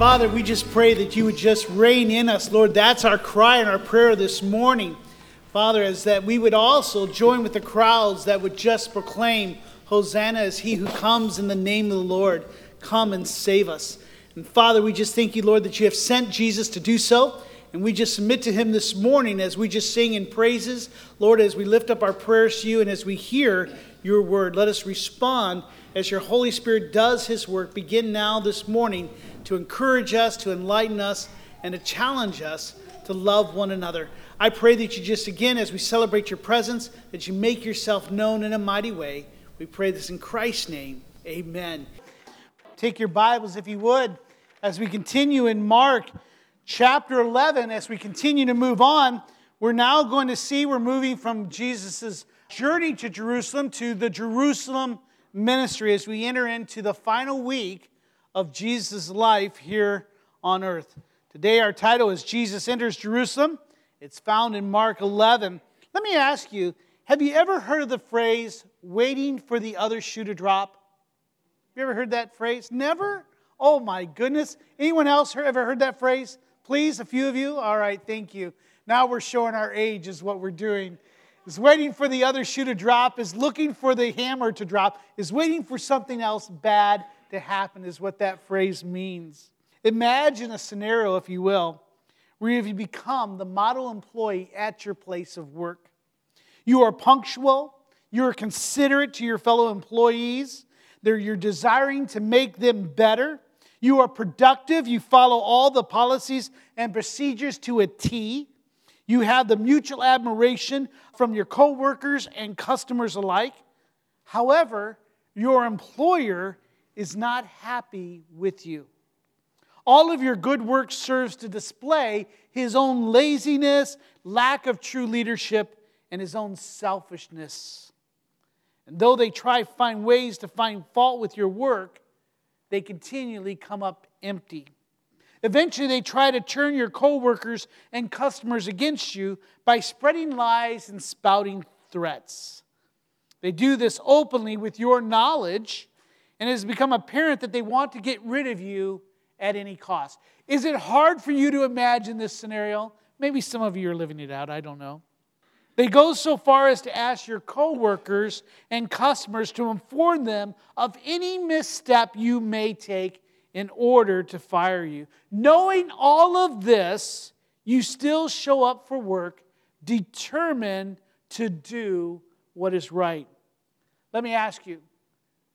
Father, we just pray that you would just reign in us, Lord. That's our cry and our prayer this morning. Father, is that we would also join with the crowds that would just proclaim, Hosanna is he who comes in the name of the Lord. Come and save us. And Father, we just thank you, Lord, that you have sent Jesus to do so. And we just submit to him this morning as we just sing in praises. Lord, as we lift up our prayers to you and as we hear your word, let us respond as your Holy Spirit does his work. Begin now this morning to encourage us, to enlighten us, and to challenge us to love one another. I pray that you just again, as we celebrate your presence, that you make yourself known in a mighty way. We pray this in Christ's name. Amen. Take your Bibles, if you would, as we continue in Mark chapter 11, as we continue to move on. We're now going to see we're moving from Jesus' journey to Jerusalem to the Jerusalem ministry as we enter into the final week of Jesus' life here on earth. Today, our title is Jesus Enters Jerusalem. It's found in Mark 11. Let me ask you have you ever heard of the phrase, waiting for the other shoe to drop? Have you ever heard that phrase? Never? Oh my goodness. Anyone else ever heard that phrase? Please, a few of you? All right, thank you. Now we're showing our age, is what we're doing. Is waiting for the other shoe to drop, is looking for the hammer to drop, is waiting for something else bad to happen, is what that phrase means. Imagine a scenario, if you will, where you become the model employee at your place of work. You are punctual, you are considerate to your fellow employees, you're desiring to make them better. You are productive. You follow all the policies and procedures to a T. You have the mutual admiration from your coworkers and customers alike. However, your employer is not happy with you. All of your good work serves to display his own laziness, lack of true leadership, and his own selfishness. And though they try to find ways to find fault with your work, they continually come up empty. Eventually, they try to turn your coworkers and customers against you by spreading lies and spouting threats. They do this openly with your knowledge, and it has become apparent that they want to get rid of you at any cost. Is it hard for you to imagine this scenario? Maybe some of you are living it out, I don't know. They go so far as to ask your coworkers and customers to inform them of any misstep you may take in order to fire you. Knowing all of this, you still show up for work determined to do what is right. Let me ask you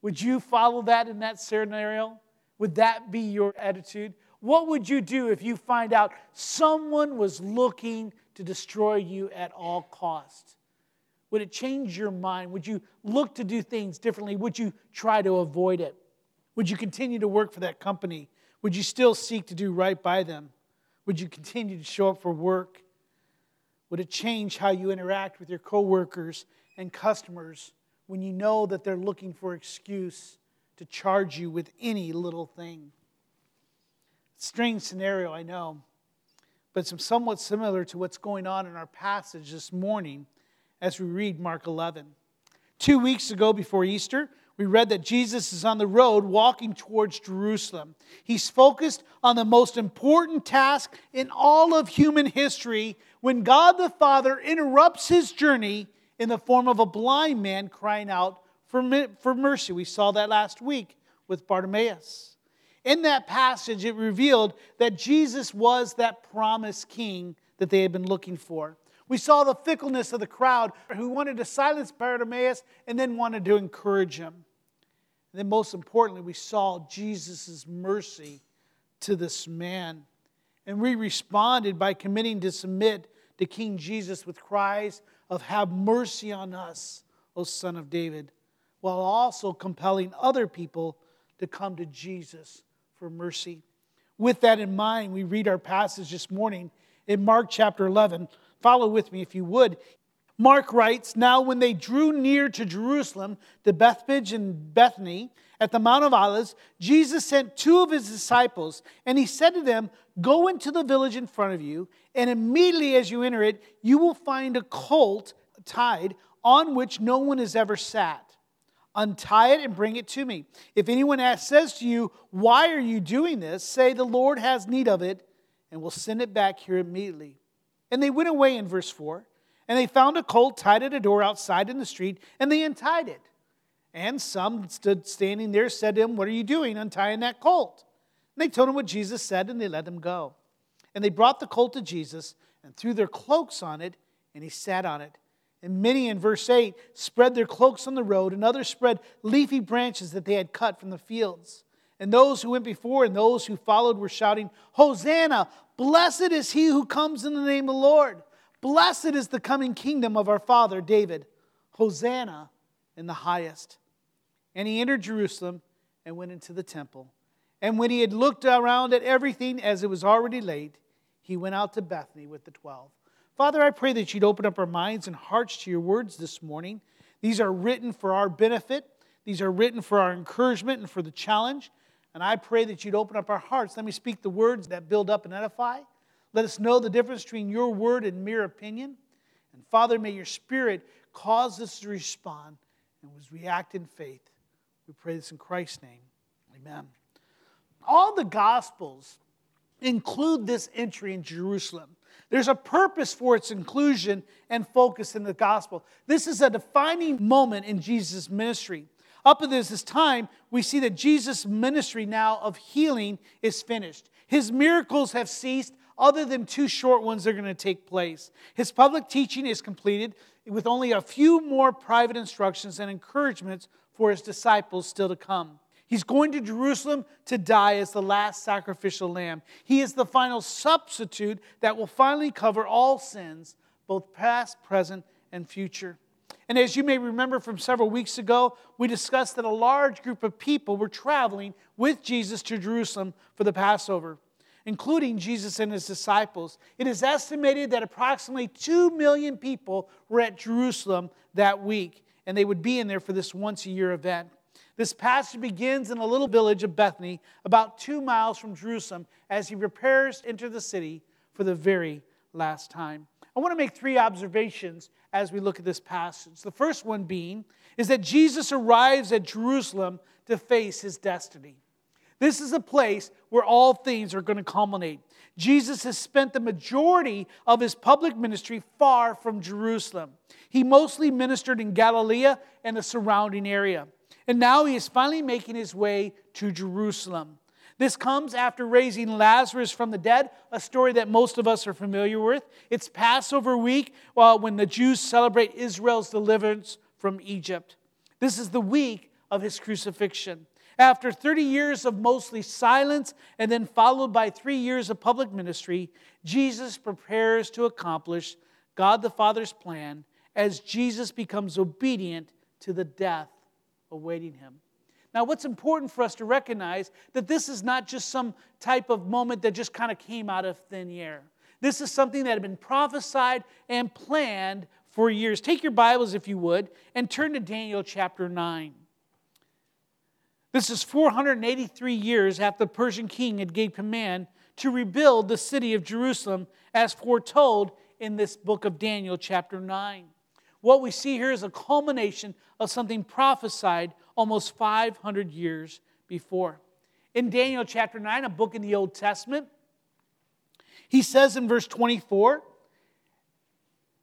would you follow that in that scenario? Would that be your attitude? What would you do if you find out someone was looking to destroy you at all costs? Would it change your mind? Would you look to do things differently? Would you try to avoid it? Would you continue to work for that company? Would you still seek to do right by them? Would you continue to show up for work? Would it change how you interact with your coworkers and customers when you know that they're looking for excuse to charge you with any little thing? Strange scenario, I know, but it's somewhat similar to what's going on in our passage this morning as we read Mark 11. Two weeks ago, before Easter, we read that Jesus is on the road walking towards Jerusalem. He's focused on the most important task in all of human history when God the Father interrupts his journey in the form of a blind man crying out for, for mercy. We saw that last week with Bartimaeus. In that passage, it revealed that Jesus was that promised king that they had been looking for. We saw the fickleness of the crowd who wanted to silence Bartimaeus and then wanted to encourage him. And then, most importantly, we saw Jesus' mercy to this man. And we responded by committing to submit to King Jesus with cries of, Have mercy on us, O Son of David, while also compelling other people to come to Jesus for mercy. With that in mind, we read our passage this morning in Mark chapter 11. Follow with me if you would. Mark writes Now, when they drew near to Jerusalem, to Bethphage and Bethany, at the Mount of Olives, Jesus sent two of his disciples, and he said to them, Go into the village in front of you, and immediately as you enter it, you will find a colt tied on which no one has ever sat. Untie it and bring it to me. If anyone asks, says to you, Why are you doing this? say, The Lord has need of it, and will send it back here immediately. And they went away in verse 4, and they found a colt tied at a door outside in the street, and they untied it. And some stood standing there, said to him, What are you doing untying that colt? And they told him what Jesus said, and they let him go. And they brought the colt to Jesus and threw their cloaks on it, and he sat on it. And many in verse 8 spread their cloaks on the road, and others spread leafy branches that they had cut from the fields. And those who went before and those who followed were shouting, Hosanna! Blessed is he who comes in the name of the Lord. Blessed is the coming kingdom of our father David. Hosanna in the highest. And he entered Jerusalem and went into the temple. And when he had looked around at everything as it was already late, he went out to Bethany with the twelve. Father, I pray that you'd open up our minds and hearts to your words this morning. These are written for our benefit, these are written for our encouragement and for the challenge. And I pray that you'd open up our hearts. Let me speak the words that build up and edify. Let us know the difference between your word and mere opinion. And Father, may your spirit cause us to respond and react in faith. We pray this in Christ's name. Amen. All the Gospels include this entry in Jerusalem. There's a purpose for its inclusion and focus in the gospel. This is a defining moment in Jesus' ministry. Up to this time, we see that Jesus' ministry now of healing is finished. His miracles have ceased, other than two short ones that are going to take place. His public teaching is completed with only a few more private instructions and encouragements for his disciples still to come. He's going to Jerusalem to die as the last sacrificial lamb. He is the final substitute that will finally cover all sins, both past, present, and future. And as you may remember from several weeks ago, we discussed that a large group of people were traveling with Jesus to Jerusalem for the Passover, including Jesus and his disciples. It is estimated that approximately 2 million people were at Jerusalem that week and they would be in there for this once a year event. This passage begins in a little village of Bethany, about two miles from Jerusalem, as he prepares to enter the city for the very last time. I want to make three observations as we look at this passage. The first one being is that Jesus arrives at Jerusalem to face his destiny. This is a place where all things are going to culminate. Jesus has spent the majority of his public ministry far from Jerusalem. He mostly ministered in Galilee and the surrounding area. And now he is finally making his way to Jerusalem. This comes after raising Lazarus from the dead, a story that most of us are familiar with. It's Passover week uh, when the Jews celebrate Israel's deliverance from Egypt. This is the week of his crucifixion. After 30 years of mostly silence and then followed by three years of public ministry, Jesus prepares to accomplish God the Father's plan as Jesus becomes obedient to the death awaiting him. Now, what's important for us to recognize that this is not just some type of moment that just kind of came out of thin air. This is something that had been prophesied and planned for years. Take your Bibles, if you would, and turn to Daniel chapter 9. This is 483 years after the Persian king had gave command to rebuild the city of Jerusalem as foretold in this book of Daniel, chapter 9. What we see here is a culmination of something prophesied almost 500 years before. In Daniel chapter 9, a book in the Old Testament, he says in verse 24,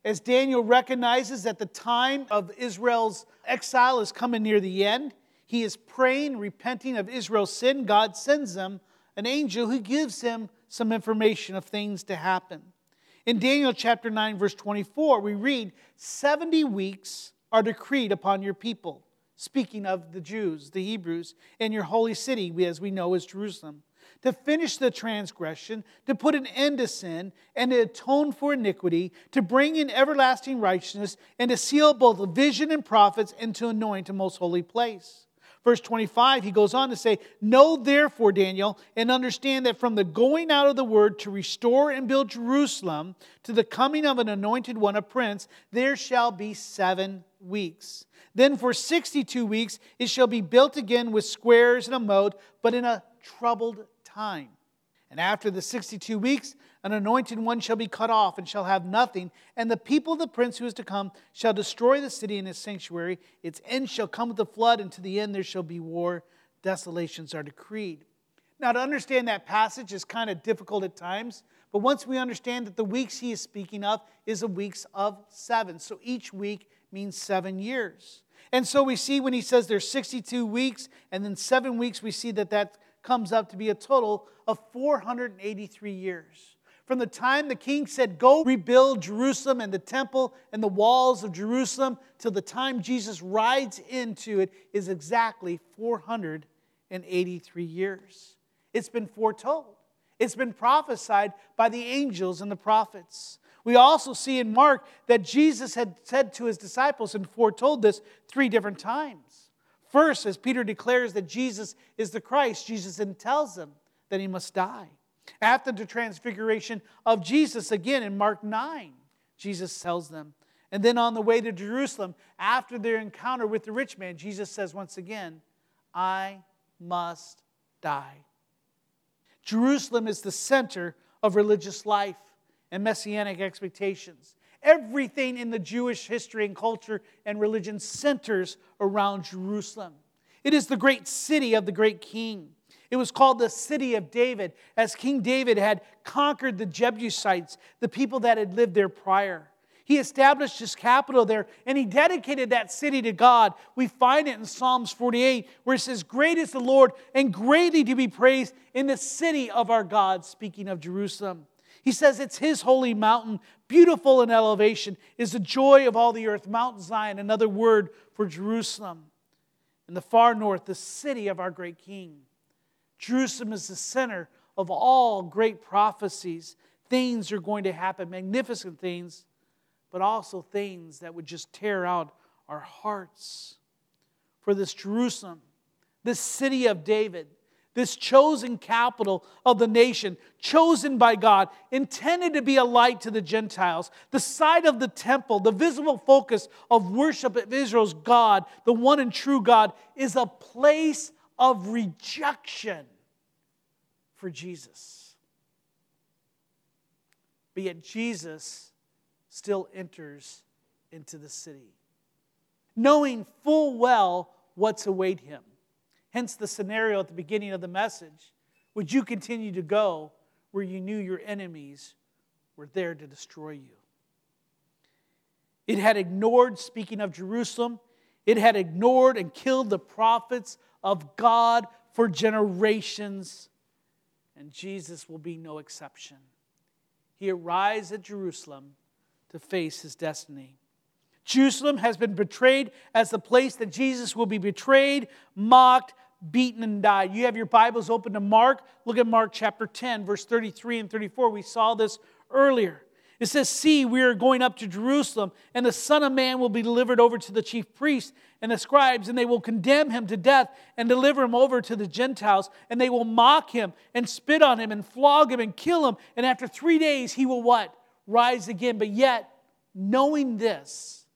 as Daniel recognizes that the time of Israel's exile is coming near the end, he is praying, repenting of Israel's sin. God sends him an angel who gives him some information of things to happen. In Daniel chapter 9, verse 24, we read, 70 weeks are decreed upon your people, speaking of the Jews, the Hebrews, and your holy city, as we know as Jerusalem, to finish the transgression, to put an end to sin, and to atone for iniquity, to bring in everlasting righteousness, and to seal both the vision and prophets, and to anoint a most holy place. Verse 25, he goes on to say, Know therefore, Daniel, and understand that from the going out of the word to restore and build Jerusalem to the coming of an anointed one, a prince, there shall be seven weeks. Then for 62 weeks it shall be built again with squares and a moat, but in a troubled time. And after the 62 weeks, an anointed one shall be cut off and shall have nothing. And the people of the prince who is to come shall destroy the city and its sanctuary. Its end shall come with the flood, and to the end there shall be war. Desolations are decreed. Now, to understand that passage is kind of difficult at times, but once we understand that the weeks he is speaking of is the weeks of seven. So each week means seven years. And so we see when he says there's 62 weeks and then seven weeks, we see that that comes up to be a total of 483 years. From the time the king said, Go rebuild Jerusalem and the temple and the walls of Jerusalem, till the time Jesus rides into it, is exactly 483 years. It's been foretold, it's been prophesied by the angels and the prophets. We also see in Mark that Jesus had said to his disciples and foretold this three different times. First, as Peter declares that Jesus is the Christ, Jesus then tells them that he must die. After the transfiguration of Jesus, again in Mark 9, Jesus tells them. And then on the way to Jerusalem, after their encounter with the rich man, Jesus says once again, I must die. Jerusalem is the center of religious life and messianic expectations. Everything in the Jewish history and culture and religion centers around Jerusalem. It is the great city of the great king. It was called the city of David, as King David had conquered the Jebusites, the people that had lived there prior. He established his capital there and he dedicated that city to God. We find it in Psalms 48, where it says, Great is the Lord and greatly to be praised in the city of our God, speaking of Jerusalem. He says it's his holy mountain, beautiful in elevation, is the joy of all the earth. Mount Zion, another word for Jerusalem. In the far north, the city of our great king. Jerusalem is the center of all great prophecies. Things are going to happen, magnificent things, but also things that would just tear out our hearts. For this Jerusalem, this city of David, this chosen capital of the nation, chosen by God, intended to be a light to the Gentiles, the site of the temple, the visible focus of worship of Israel's God, the one and true God, is a place of rejection for Jesus. But yet, Jesus still enters into the city, knowing full well what's await him. Hence the scenario at the beginning of the message. Would you continue to go where you knew your enemies were there to destroy you? It had ignored, speaking of Jerusalem, it had ignored and killed the prophets of God for generations. And Jesus will be no exception. He arrives at Jerusalem to face his destiny. Jerusalem has been betrayed as the place that Jesus will be betrayed, mocked, beaten, and died. You have your Bibles open to Mark. Look at Mark chapter 10, verse 33 and 34. We saw this earlier. It says, See, we are going up to Jerusalem, and the Son of Man will be delivered over to the chief priests and the scribes, and they will condemn him to death and deliver him over to the Gentiles, and they will mock him and spit on him and flog him and kill him. And after three days, he will what? Rise again. But yet, knowing this,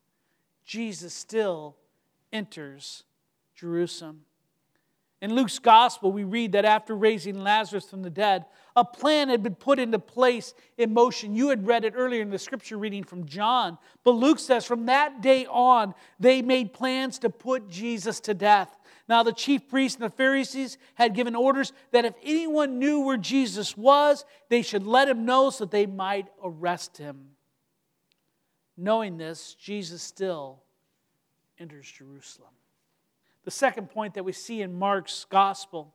Jesus still enters Jerusalem. In Luke's gospel, we read that after raising Lazarus from the dead, a plan had been put into place in motion. You had read it earlier in the scripture reading from John. But Luke says from that day on, they made plans to put Jesus to death. Now, the chief priests and the Pharisees had given orders that if anyone knew where Jesus was, they should let him know so that they might arrest him. Knowing this, Jesus still enters Jerusalem. The second point that we see in Mark's gospel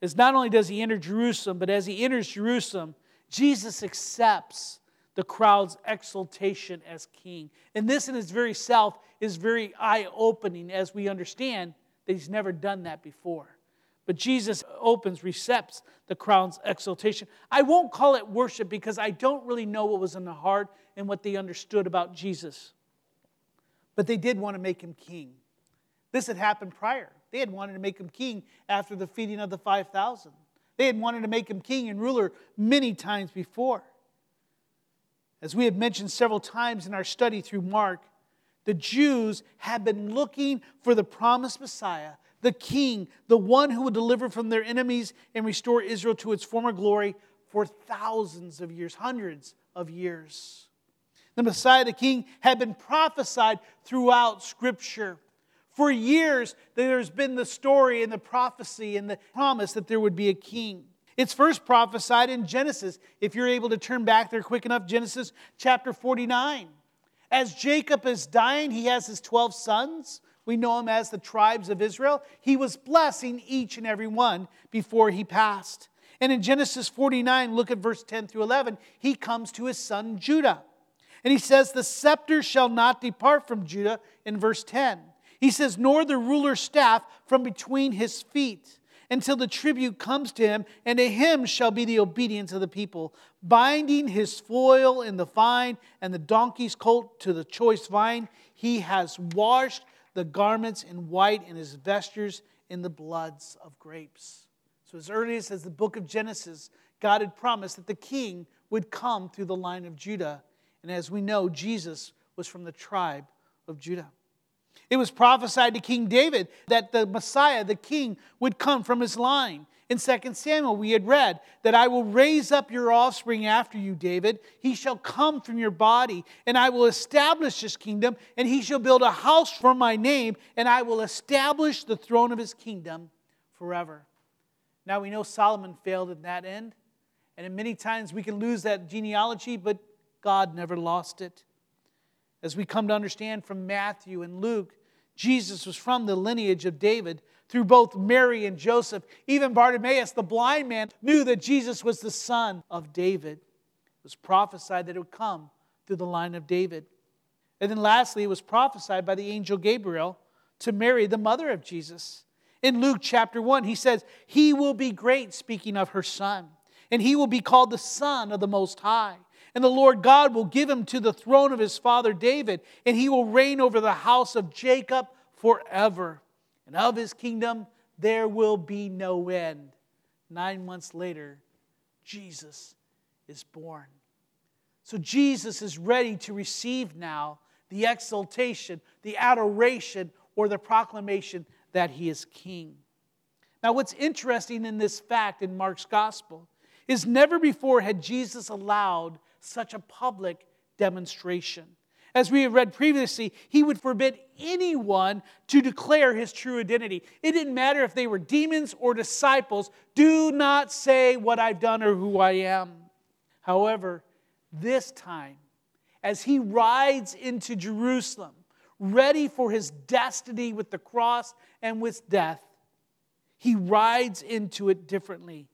is not only does he enter Jerusalem, but as he enters Jerusalem, Jesus accepts the crowd's exaltation as king. And this in its very self is very eye opening as we understand that he's never done that before. But Jesus opens, recepts the crowd's exaltation. I won't call it worship because I don't really know what was in the heart and what they understood about Jesus. But they did want to make him king. This had happened prior. They had wanted to make him king after the feeding of the 5,000. They had wanted to make him king and ruler many times before. As we have mentioned several times in our study through Mark, the Jews had been looking for the promised Messiah, the king, the one who would deliver from their enemies and restore Israel to its former glory for thousands of years, hundreds of years. The Messiah, the king, had been prophesied throughout Scripture. For years, there's been the story and the prophecy and the promise that there would be a king. It's first prophesied in Genesis. If you're able to turn back there quick enough, Genesis chapter 49. As Jacob is dying, he has his 12 sons. We know him as the tribes of Israel. He was blessing each and every one before he passed. And in Genesis 49, look at verse 10 through 11, he comes to his son Judah. And he says, The scepter shall not depart from Judah in verse 10. He says, Nor the ruler's staff from between his feet until the tribute comes to him, and to him shall be the obedience of the people, binding his foil in the vine and the donkey's colt to the choice vine. He has washed the garments in white and his vestures in the bloods of grapes. So, as early as the book of Genesis, God had promised that the king would come through the line of Judah. And as we know, Jesus was from the tribe of Judah. It was prophesied to King David that the Messiah, the king, would come from his line. In 2 Samuel, we had read that I will raise up your offspring after you, David. He shall come from your body, and I will establish his kingdom, and he shall build a house for my name, and I will establish the throne of his kingdom forever. Now we know Solomon failed in that end, and many times we can lose that genealogy, but God never lost it. As we come to understand from Matthew and Luke, Jesus was from the lineage of David through both Mary and Joseph. Even Bartimaeus, the blind man, knew that Jesus was the son of David. It was prophesied that it would come through the line of David. And then lastly, it was prophesied by the angel Gabriel to Mary, the mother of Jesus. In Luke chapter 1, he says, He will be great, speaking of her son, and he will be called the Son of the Most High. And the Lord God will give him to the throne of his father David, and he will reign over the house of Jacob forever. And of his kingdom there will be no end. Nine months later, Jesus is born. So Jesus is ready to receive now the exaltation, the adoration, or the proclamation that he is king. Now, what's interesting in this fact in Mark's gospel is never before had Jesus allowed such a public demonstration. As we have read previously, he would forbid anyone to declare his true identity. It didn't matter if they were demons or disciples. Do not say what I've done or who I am. However, this time, as he rides into Jerusalem, ready for his destiny with the cross and with death, he rides into it differently.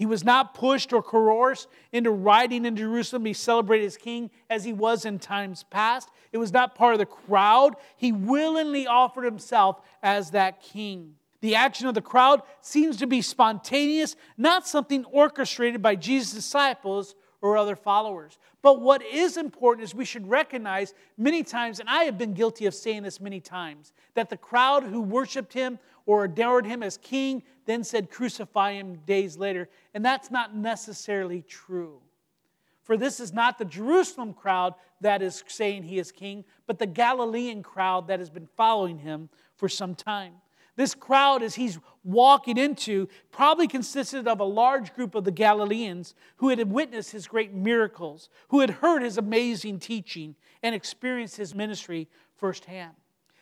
He was not pushed or coerced into riding in Jerusalem. He celebrated as king as he was in times past. It was not part of the crowd. He willingly offered himself as that king. The action of the crowd seems to be spontaneous, not something orchestrated by Jesus' disciples or other followers. But what is important is we should recognize many times, and I have been guilty of saying this many times, that the crowd who worshiped him or adored him as king then said, Crucify him days later. And that's not necessarily true. For this is not the Jerusalem crowd that is saying he is king, but the Galilean crowd that has been following him for some time. This crowd, as he's walking into, probably consisted of a large group of the Galileans who had witnessed his great miracles, who had heard his amazing teaching, and experienced his ministry firsthand.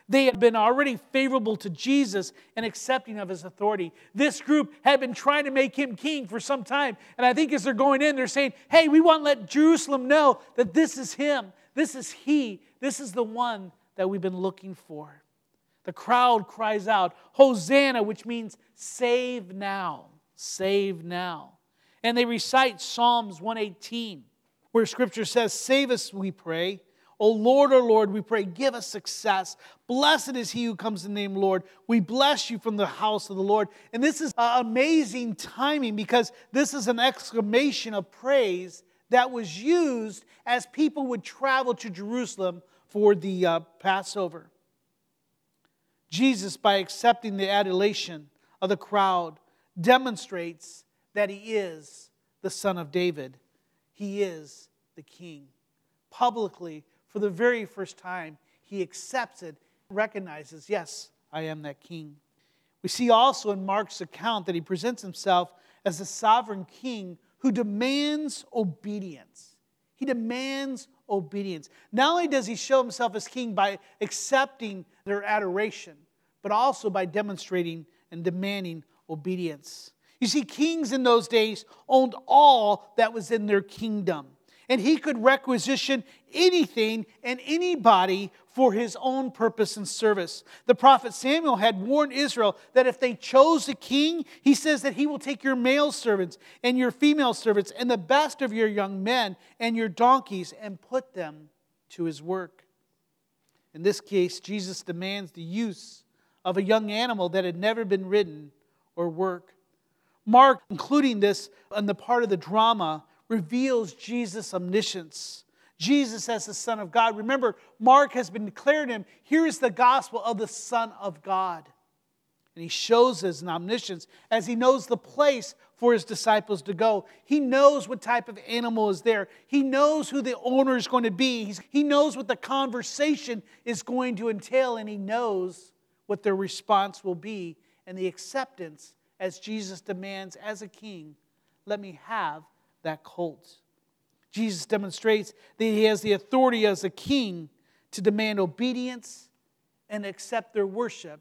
They had been already favorable to Jesus and accepting of his authority. This group had been trying to make him king for some time. And I think as they're going in, they're saying, hey, we want to let Jerusalem know that this is him. This is he. This is the one that we've been looking for. The crowd cries out, Hosanna, which means save now, save now. And they recite Psalms 118, where scripture says, Save us, we pray. O Lord, O Lord, we pray, give us success. Blessed is he who comes in the name Lord. We bless you from the house of the Lord. And this is amazing timing because this is an exclamation of praise that was used as people would travel to Jerusalem for the uh, Passover. Jesus, by accepting the adulation of the crowd, demonstrates that he is the Son of David. He is the King. Publicly, for the very first time, he accepts it, recognizes, yes, I am that King. We see also in Mark's account that he presents himself as a sovereign king who demands obedience. He demands obedience. Not only does he show himself as king by accepting their adoration, but also by demonstrating and demanding obedience. You see, kings in those days owned all that was in their kingdom and he could requisition anything and anybody for his own purpose and service. The prophet Samuel had warned Israel that if they chose a king, he says that he will take your male servants and your female servants and the best of your young men and your donkeys and put them to his work. In this case, Jesus demands the use of a young animal that had never been ridden or worked. Mark, including this on the part of the drama, reveals Jesus' omniscience. Jesus as the Son of God. Remember, Mark has been declared him, here is the gospel of the Son of God. And he shows his omniscience as he knows the place for his disciples to go. He knows what type of animal is there. He knows who the owner is going to be. He knows what the conversation is going to entail, and he knows what their response will be and the acceptance as Jesus demands, as a king, let me have that colt. Jesus demonstrates that he has the authority as a king to demand obedience and accept their worship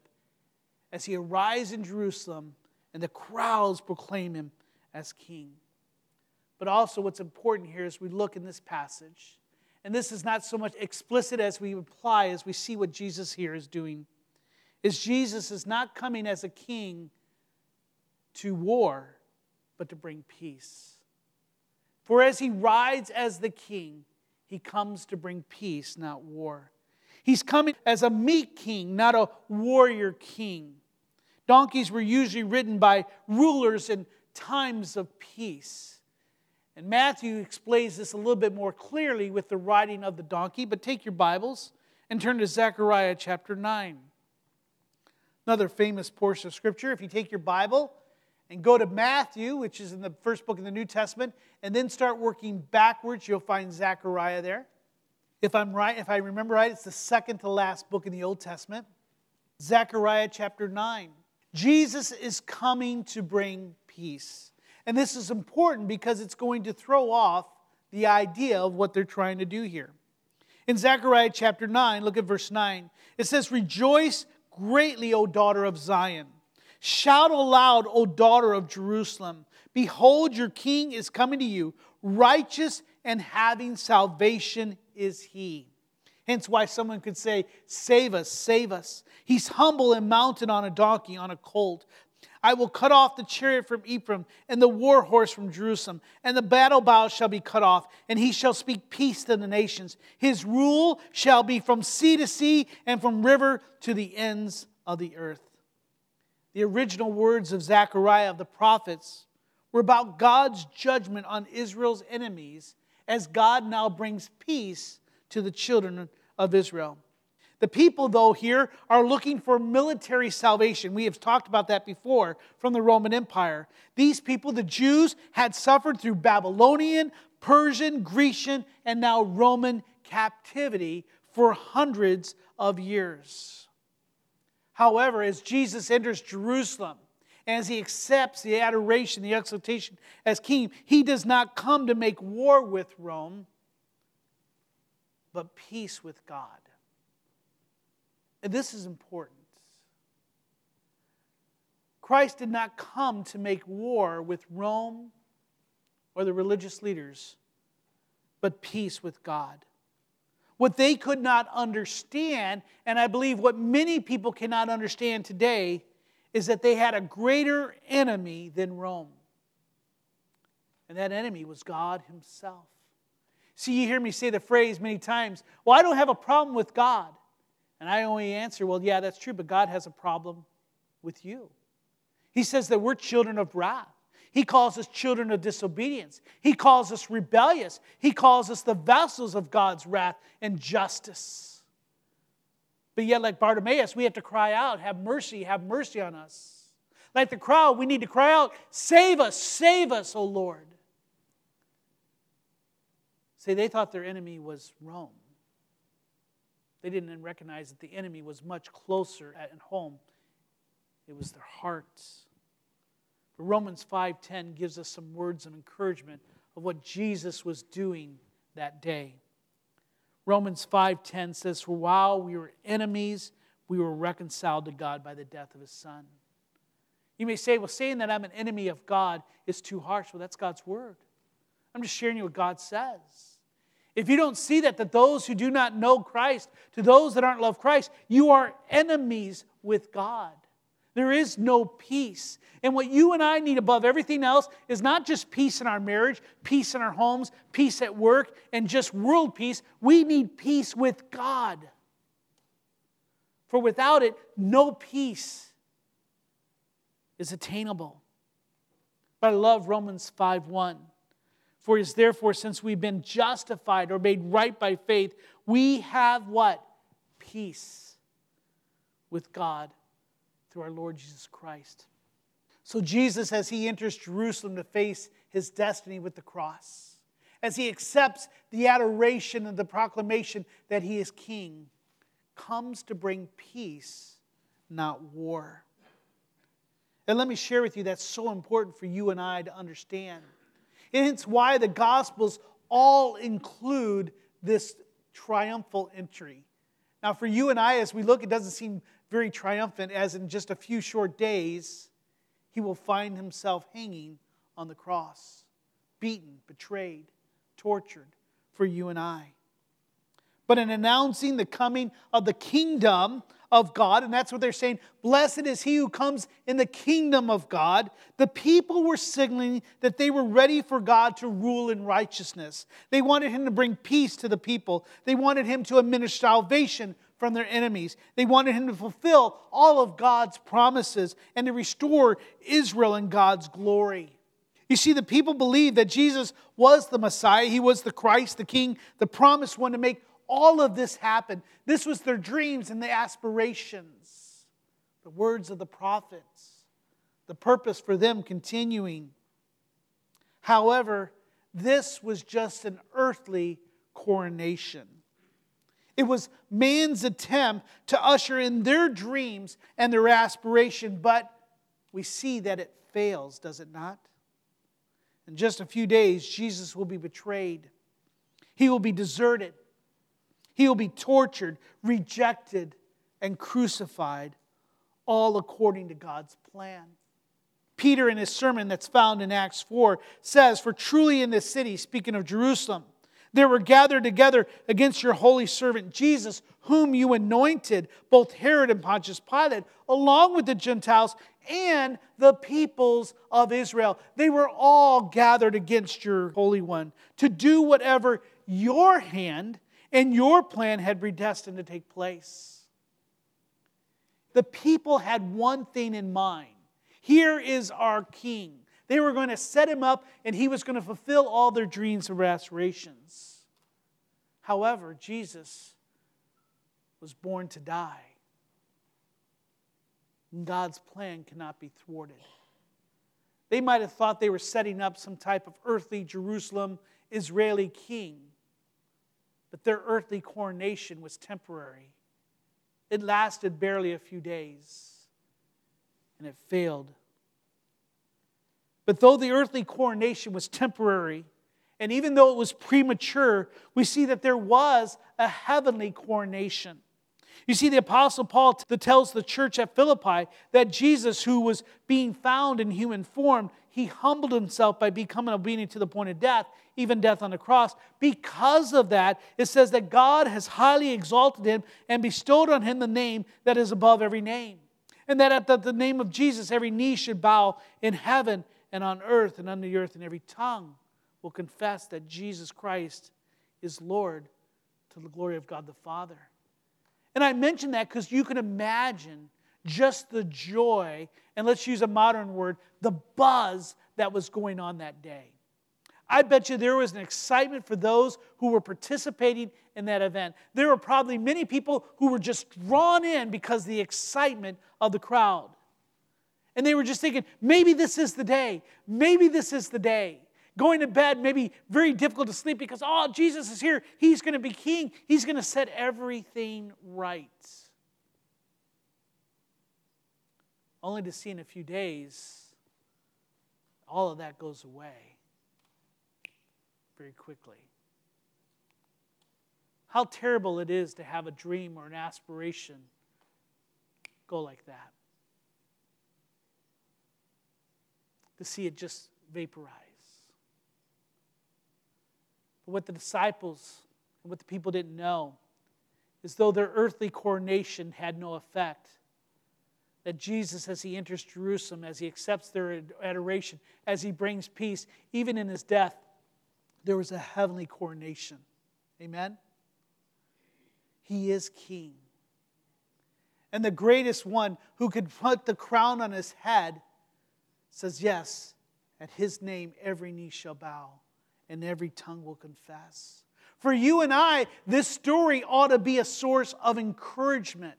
as he arrives in Jerusalem and the crowds proclaim him as king. But also, what's important here as we look in this passage, and this is not so much explicit as we apply as we see what Jesus here is doing, is Jesus is not coming as a king to war, but to bring peace. For as he rides as the king, he comes to bring peace, not war. He's coming as a meek king, not a warrior king. Donkeys were usually ridden by rulers in times of peace. And Matthew explains this a little bit more clearly with the riding of the donkey, but take your Bibles and turn to Zechariah chapter 9. Another famous portion of Scripture. If you take your Bible and go to Matthew, which is in the first book in the New Testament, and then start working backwards, you'll find Zechariah there. If I'm right, if I remember right, it's the second to last book in the Old Testament. Zechariah chapter 9. Jesus is coming to bring peace. And this is important because it's going to throw off the idea of what they're trying to do here. In Zechariah chapter 9, look at verse 9. It says, Rejoice greatly, O daughter of Zion. Shout aloud, O daughter of Jerusalem. Behold, your king is coming to you. Righteous and having salvation is he. Hence, why someone could say, Save us, save us. He's humble and mounted on a donkey, on a colt. I will cut off the chariot from Ephraim and the war horse from Jerusalem, and the battle bow shall be cut off, and he shall speak peace to the nations. His rule shall be from sea to sea and from river to the ends of the earth. The original words of Zechariah of the prophets were about God's judgment on Israel's enemies as God now brings peace to the children of Israel. The people, though, here are looking for military salvation. We have talked about that before from the Roman Empire. These people, the Jews, had suffered through Babylonian, Persian, Grecian, and now Roman captivity for hundreds of years. However, as Jesus enters Jerusalem, and as he accepts the adoration, the exaltation as king, he does not come to make war with Rome, but peace with God. And this is important. Christ did not come to make war with Rome or the religious leaders, but peace with God. What they could not understand, and I believe what many people cannot understand today, is that they had a greater enemy than Rome. And that enemy was God Himself. See, you hear me say the phrase many times, well, I don't have a problem with God. And I only answer, well, yeah, that's true, but God has a problem with you. He says that we're children of wrath. He calls us children of disobedience. He calls us rebellious. He calls us the vessels of God's wrath and justice. But yet, like Bartimaeus, we have to cry out, Have mercy, have mercy on us. Like the crowd, we need to cry out, Save us, save us, O Lord. See, they thought their enemy was Rome. They didn't recognize that the enemy was much closer at home. It was their hearts. But Romans 5:10 gives us some words of encouragement of what Jesus was doing that day. Romans 5:10 says, "For while we were enemies, we were reconciled to God by the death of his son." You may say, well, saying that I'm an enemy of God is too harsh. Well, that's God's word. I'm just sharing you what God says. If you don't see that, that those who do not know Christ, to those that aren't love Christ, you are enemies with God. There is no peace. And what you and I need above everything else is not just peace in our marriage, peace in our homes, peace at work, and just world peace. We need peace with God. For without it, no peace is attainable. But I love Romans 5 1. For it is therefore, since we've been justified or made right by faith, we have what? Peace with God through our Lord Jesus Christ. So, Jesus, as he enters Jerusalem to face his destiny with the cross, as he accepts the adoration and the proclamation that he is king, comes to bring peace, not war. And let me share with you that's so important for you and I to understand. And it's why the Gospels all include this triumphal entry. Now, for you and I, as we look, it doesn't seem very triumphant, as in just a few short days, he will find himself hanging on the cross, beaten, betrayed, tortured for you and I. But in announcing the coming of the kingdom of God, and that's what they're saying, blessed is he who comes in the kingdom of God, the people were signaling that they were ready for God to rule in righteousness. They wanted him to bring peace to the people, they wanted him to administer salvation from their enemies. They wanted him to fulfill all of God's promises and to restore Israel in God's glory. You see, the people believed that Jesus was the Messiah, he was the Christ, the King, the promised one to make all of this happened. This was their dreams and the aspirations, the words of the prophets, the purpose for them continuing. However, this was just an earthly coronation. It was man's attempt to usher in their dreams and their aspiration, but we see that it fails, does it not? In just a few days, Jesus will be betrayed. He will be deserted. He will be tortured, rejected, and crucified, all according to God's plan. Peter, in his sermon that's found in Acts 4, says, For truly in this city, speaking of Jerusalem, there were gathered together against your holy servant Jesus, whom you anointed, both Herod and Pontius Pilate, along with the Gentiles and the peoples of Israel. They were all gathered against your Holy One to do whatever your hand and your plan had predestined to take place. The people had one thing in mind here is our king. They were going to set him up and he was going to fulfill all their dreams and aspirations. However, Jesus was born to die. God's plan cannot be thwarted. They might have thought they were setting up some type of earthly Jerusalem Israeli king, but their earthly coronation was temporary. It lasted barely a few days, and it failed but though the earthly coronation was temporary, and even though it was premature, we see that there was a heavenly coronation. You see, the Apostle Paul tells the church at Philippi that Jesus, who was being found in human form, he humbled himself by becoming obedient to the point of death, even death on the cross. Because of that, it says that God has highly exalted him and bestowed on him the name that is above every name. And that at the name of Jesus, every knee should bow in heaven and on earth and under the earth, and every tongue will confess that Jesus Christ is Lord to the glory of God the Father. And I mention that because you can imagine just the joy, and let's use a modern word, the buzz that was going on that day. I bet you there was an excitement for those who were participating in that event. There were probably many people who were just drawn in because the excitement of the crowd. And they were just thinking, maybe this is the day. Maybe this is the day. Going to bed, maybe very difficult to sleep because, oh, Jesus is here. He's going to be king. He's going to set everything right. Only to see in a few days, all of that goes away very quickly. How terrible it is to have a dream or an aspiration go like that. To see it just vaporize. But what the disciples and what the people didn't know is though their earthly coronation had no effect, that Jesus, as he enters Jerusalem, as he accepts their adoration, as he brings peace, even in his death, there was a heavenly coronation. Amen? He is king. And the greatest one who could put the crown on his head says, Yes, at his name every knee shall bow and every tongue will confess. For you and I, this story ought to be a source of encouragement.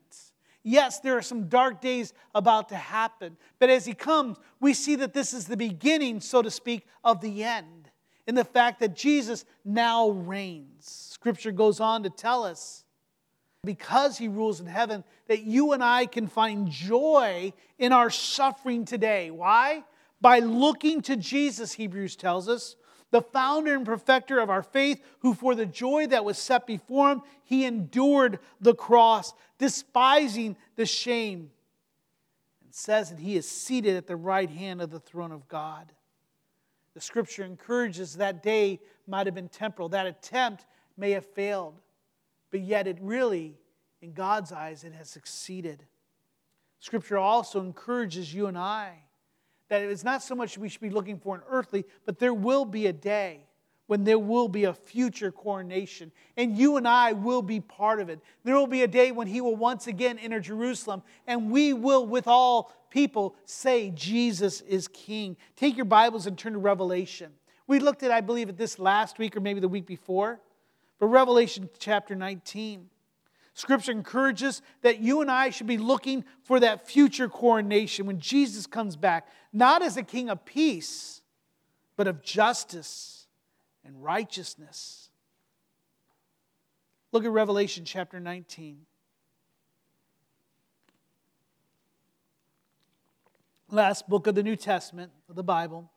Yes, there are some dark days about to happen, but as he comes, we see that this is the beginning, so to speak, of the end in the fact that Jesus now reigns. Scripture goes on to tell us because he rules in heaven that you and I can find joy in our suffering today. Why? By looking to Jesus, Hebrews tells us, the founder and perfecter of our faith, who for the joy that was set before him, he endured the cross, despising the shame. And says that he is seated at the right hand of the throne of God. The scripture encourages that day might have been temporal. That attempt may have failed, but yet it really, in God's eyes, it has succeeded. Scripture also encourages you and I that it's not so much we should be looking for an earthly, but there will be a day when there will be a future coronation, and you and I will be part of it. There will be a day when he will once again enter Jerusalem, and we will, with all people, say, Jesus is King. Take your Bibles and turn to Revelation. We looked at, I believe, at this last week or maybe the week before, but Revelation chapter 19. Scripture encourages that you and I should be looking for that future coronation when Jesus comes back, not as a king of peace, but of justice and righteousness. Look at Revelation chapter 19. Last book of the New Testament of the Bible.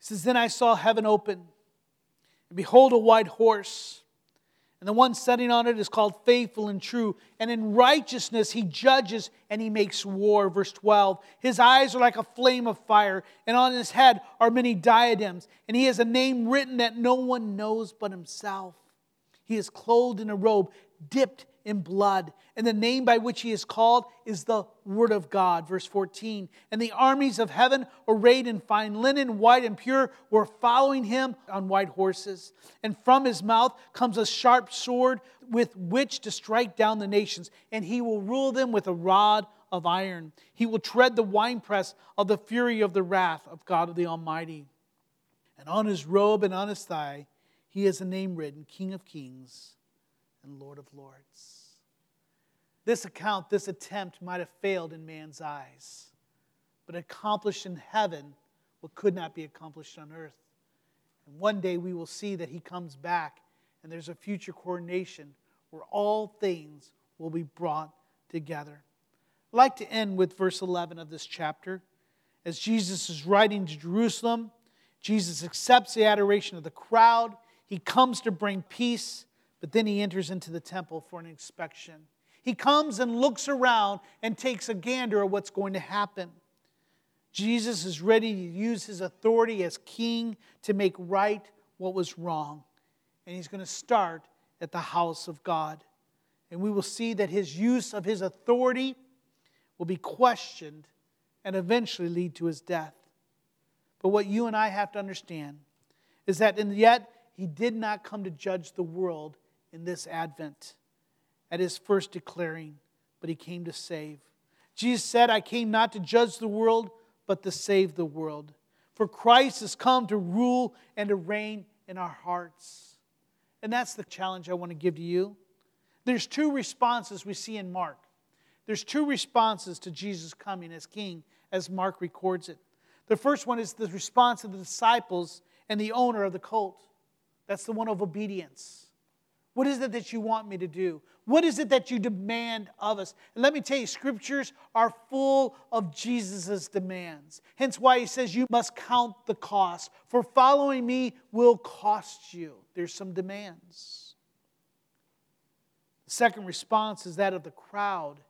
It says, Then I saw heaven open, and behold, a white horse and the one sitting on it is called faithful and true. And in righteousness he judges and he makes war. Verse 12. His eyes are like a flame of fire, and on his head are many diadems. And he has a name written that no one knows but himself. He is clothed in a robe dipped in blood. And the name by which he is called is the Word of God. Verse 14. And the armies of heaven, arrayed in fine linen, white and pure, were following him on white horses. And from his mouth comes a sharp sword with which to strike down the nations. And he will rule them with a rod of iron. He will tread the winepress of the fury of the wrath of God of the Almighty. And on his robe and on his thigh, he has a name written King of Kings and Lord of Lords. This account, this attempt might have failed in man's eyes, but accomplished in heaven what could not be accomplished on earth. And one day we will see that he comes back and there's a future coronation where all things will be brought together. I'd like to end with verse 11 of this chapter. As Jesus is riding to Jerusalem, Jesus accepts the adoration of the crowd. He comes to bring peace, but then he enters into the temple for an inspection. He comes and looks around and takes a gander at what's going to happen. Jesus is ready to use his authority as king to make right what was wrong. And he's going to start at the house of God. And we will see that his use of his authority will be questioned and eventually lead to his death. But what you and I have to understand is that, and yet, he did not come to judge the world in this Advent at his first declaring, but he came to save. Jesus said, I came not to judge the world, but to save the world. For Christ has come to rule and to reign in our hearts. And that's the challenge I want to give to you. There's two responses we see in Mark. There's two responses to Jesus coming as king, as Mark records it. The first one is the response of the disciples and the owner of the colt. That's the one of obedience. What is it that you want me to do? What is it that you demand of us? And let me tell you, scriptures are full of Jesus' demands. Hence why he says you must count the cost, for following me will cost you. There's some demands. The second response is that of the crowd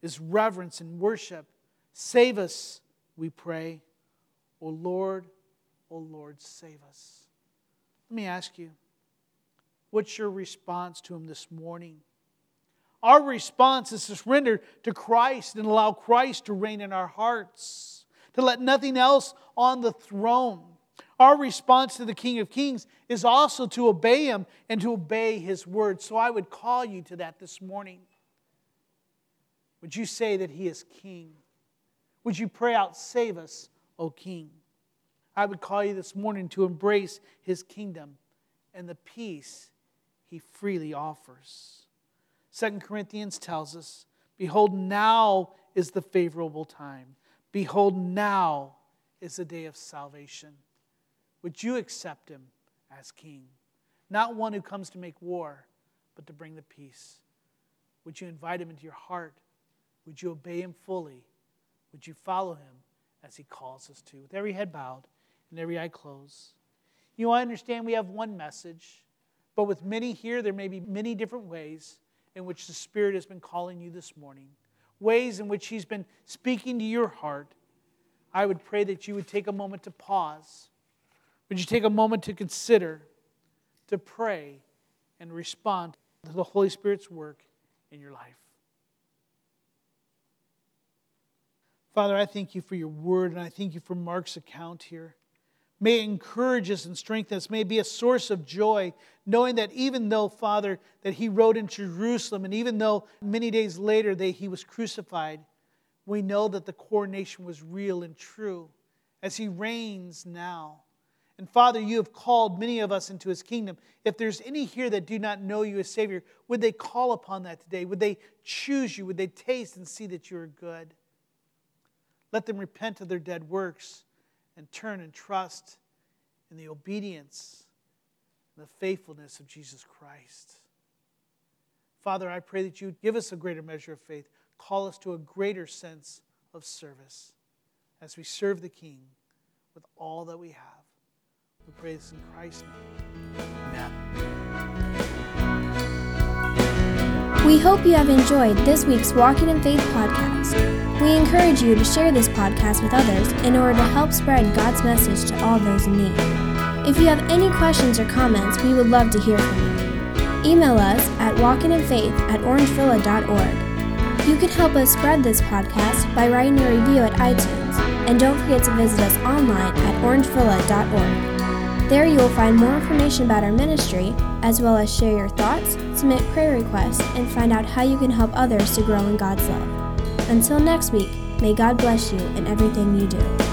is reverence and worship. Save us, we pray. O Lord, O Lord, save us. Let me ask you, what's your response to him this morning? Our response is to surrender to Christ and allow Christ to reign in our hearts, to let nothing else on the throne. Our response to the King of Kings is also to obey him and to obey his word. So I would call you to that this morning. Would you say that he is king? Would you pray out, Save us, O King? I would call you this morning to embrace his kingdom and the peace he freely offers. Second Corinthians tells us, Behold, now is the favorable time. Behold, now is the day of salvation. Would you accept him as king? Not one who comes to make war, but to bring the peace. Would you invite him into your heart? Would you obey him fully? Would you follow him as he calls us to? With every head bowed and every eye closed. You know, I understand we have one message, but with many here, there may be many different ways in which the Spirit has been calling you this morning, ways in which He's been speaking to your heart, I would pray that you would take a moment to pause. Would you take a moment to consider, to pray, and respond to the Holy Spirit's work in your life? Father, I thank you for your word, and I thank you for Mark's account here. May encourage us and strengthen us. May be a source of joy, knowing that even though, Father, that he rode into Jerusalem, and even though many days later they, he was crucified, we know that the coronation was real and true as he reigns now. And Father, you have called many of us into his kingdom. If there's any here that do not know you as Savior, would they call upon that today? Would they choose you? Would they taste and see that you are good? Let them repent of their dead works and turn and trust in the obedience and the faithfulness of Jesus Christ. Father, I pray that you give us a greater measure of faith, call us to a greater sense of service as we serve the King with all that we have. We pray this in Christ's name. Amen. We hope you have enjoyed this week's Walking in Faith podcast. We encourage you to share this podcast with others in order to help spread God's message to all those in need. If you have any questions or comments, we would love to hear from you. Email us at walkinginfaith at orangevilla.org. You can help us spread this podcast by writing a review at iTunes, and don't forget to visit us online at orangevilla.org. There you will find more information about our ministry, as well as share your thoughts, submit prayer requests, and find out how you can help others to grow in God's love. Until next week, may God bless you in everything you do.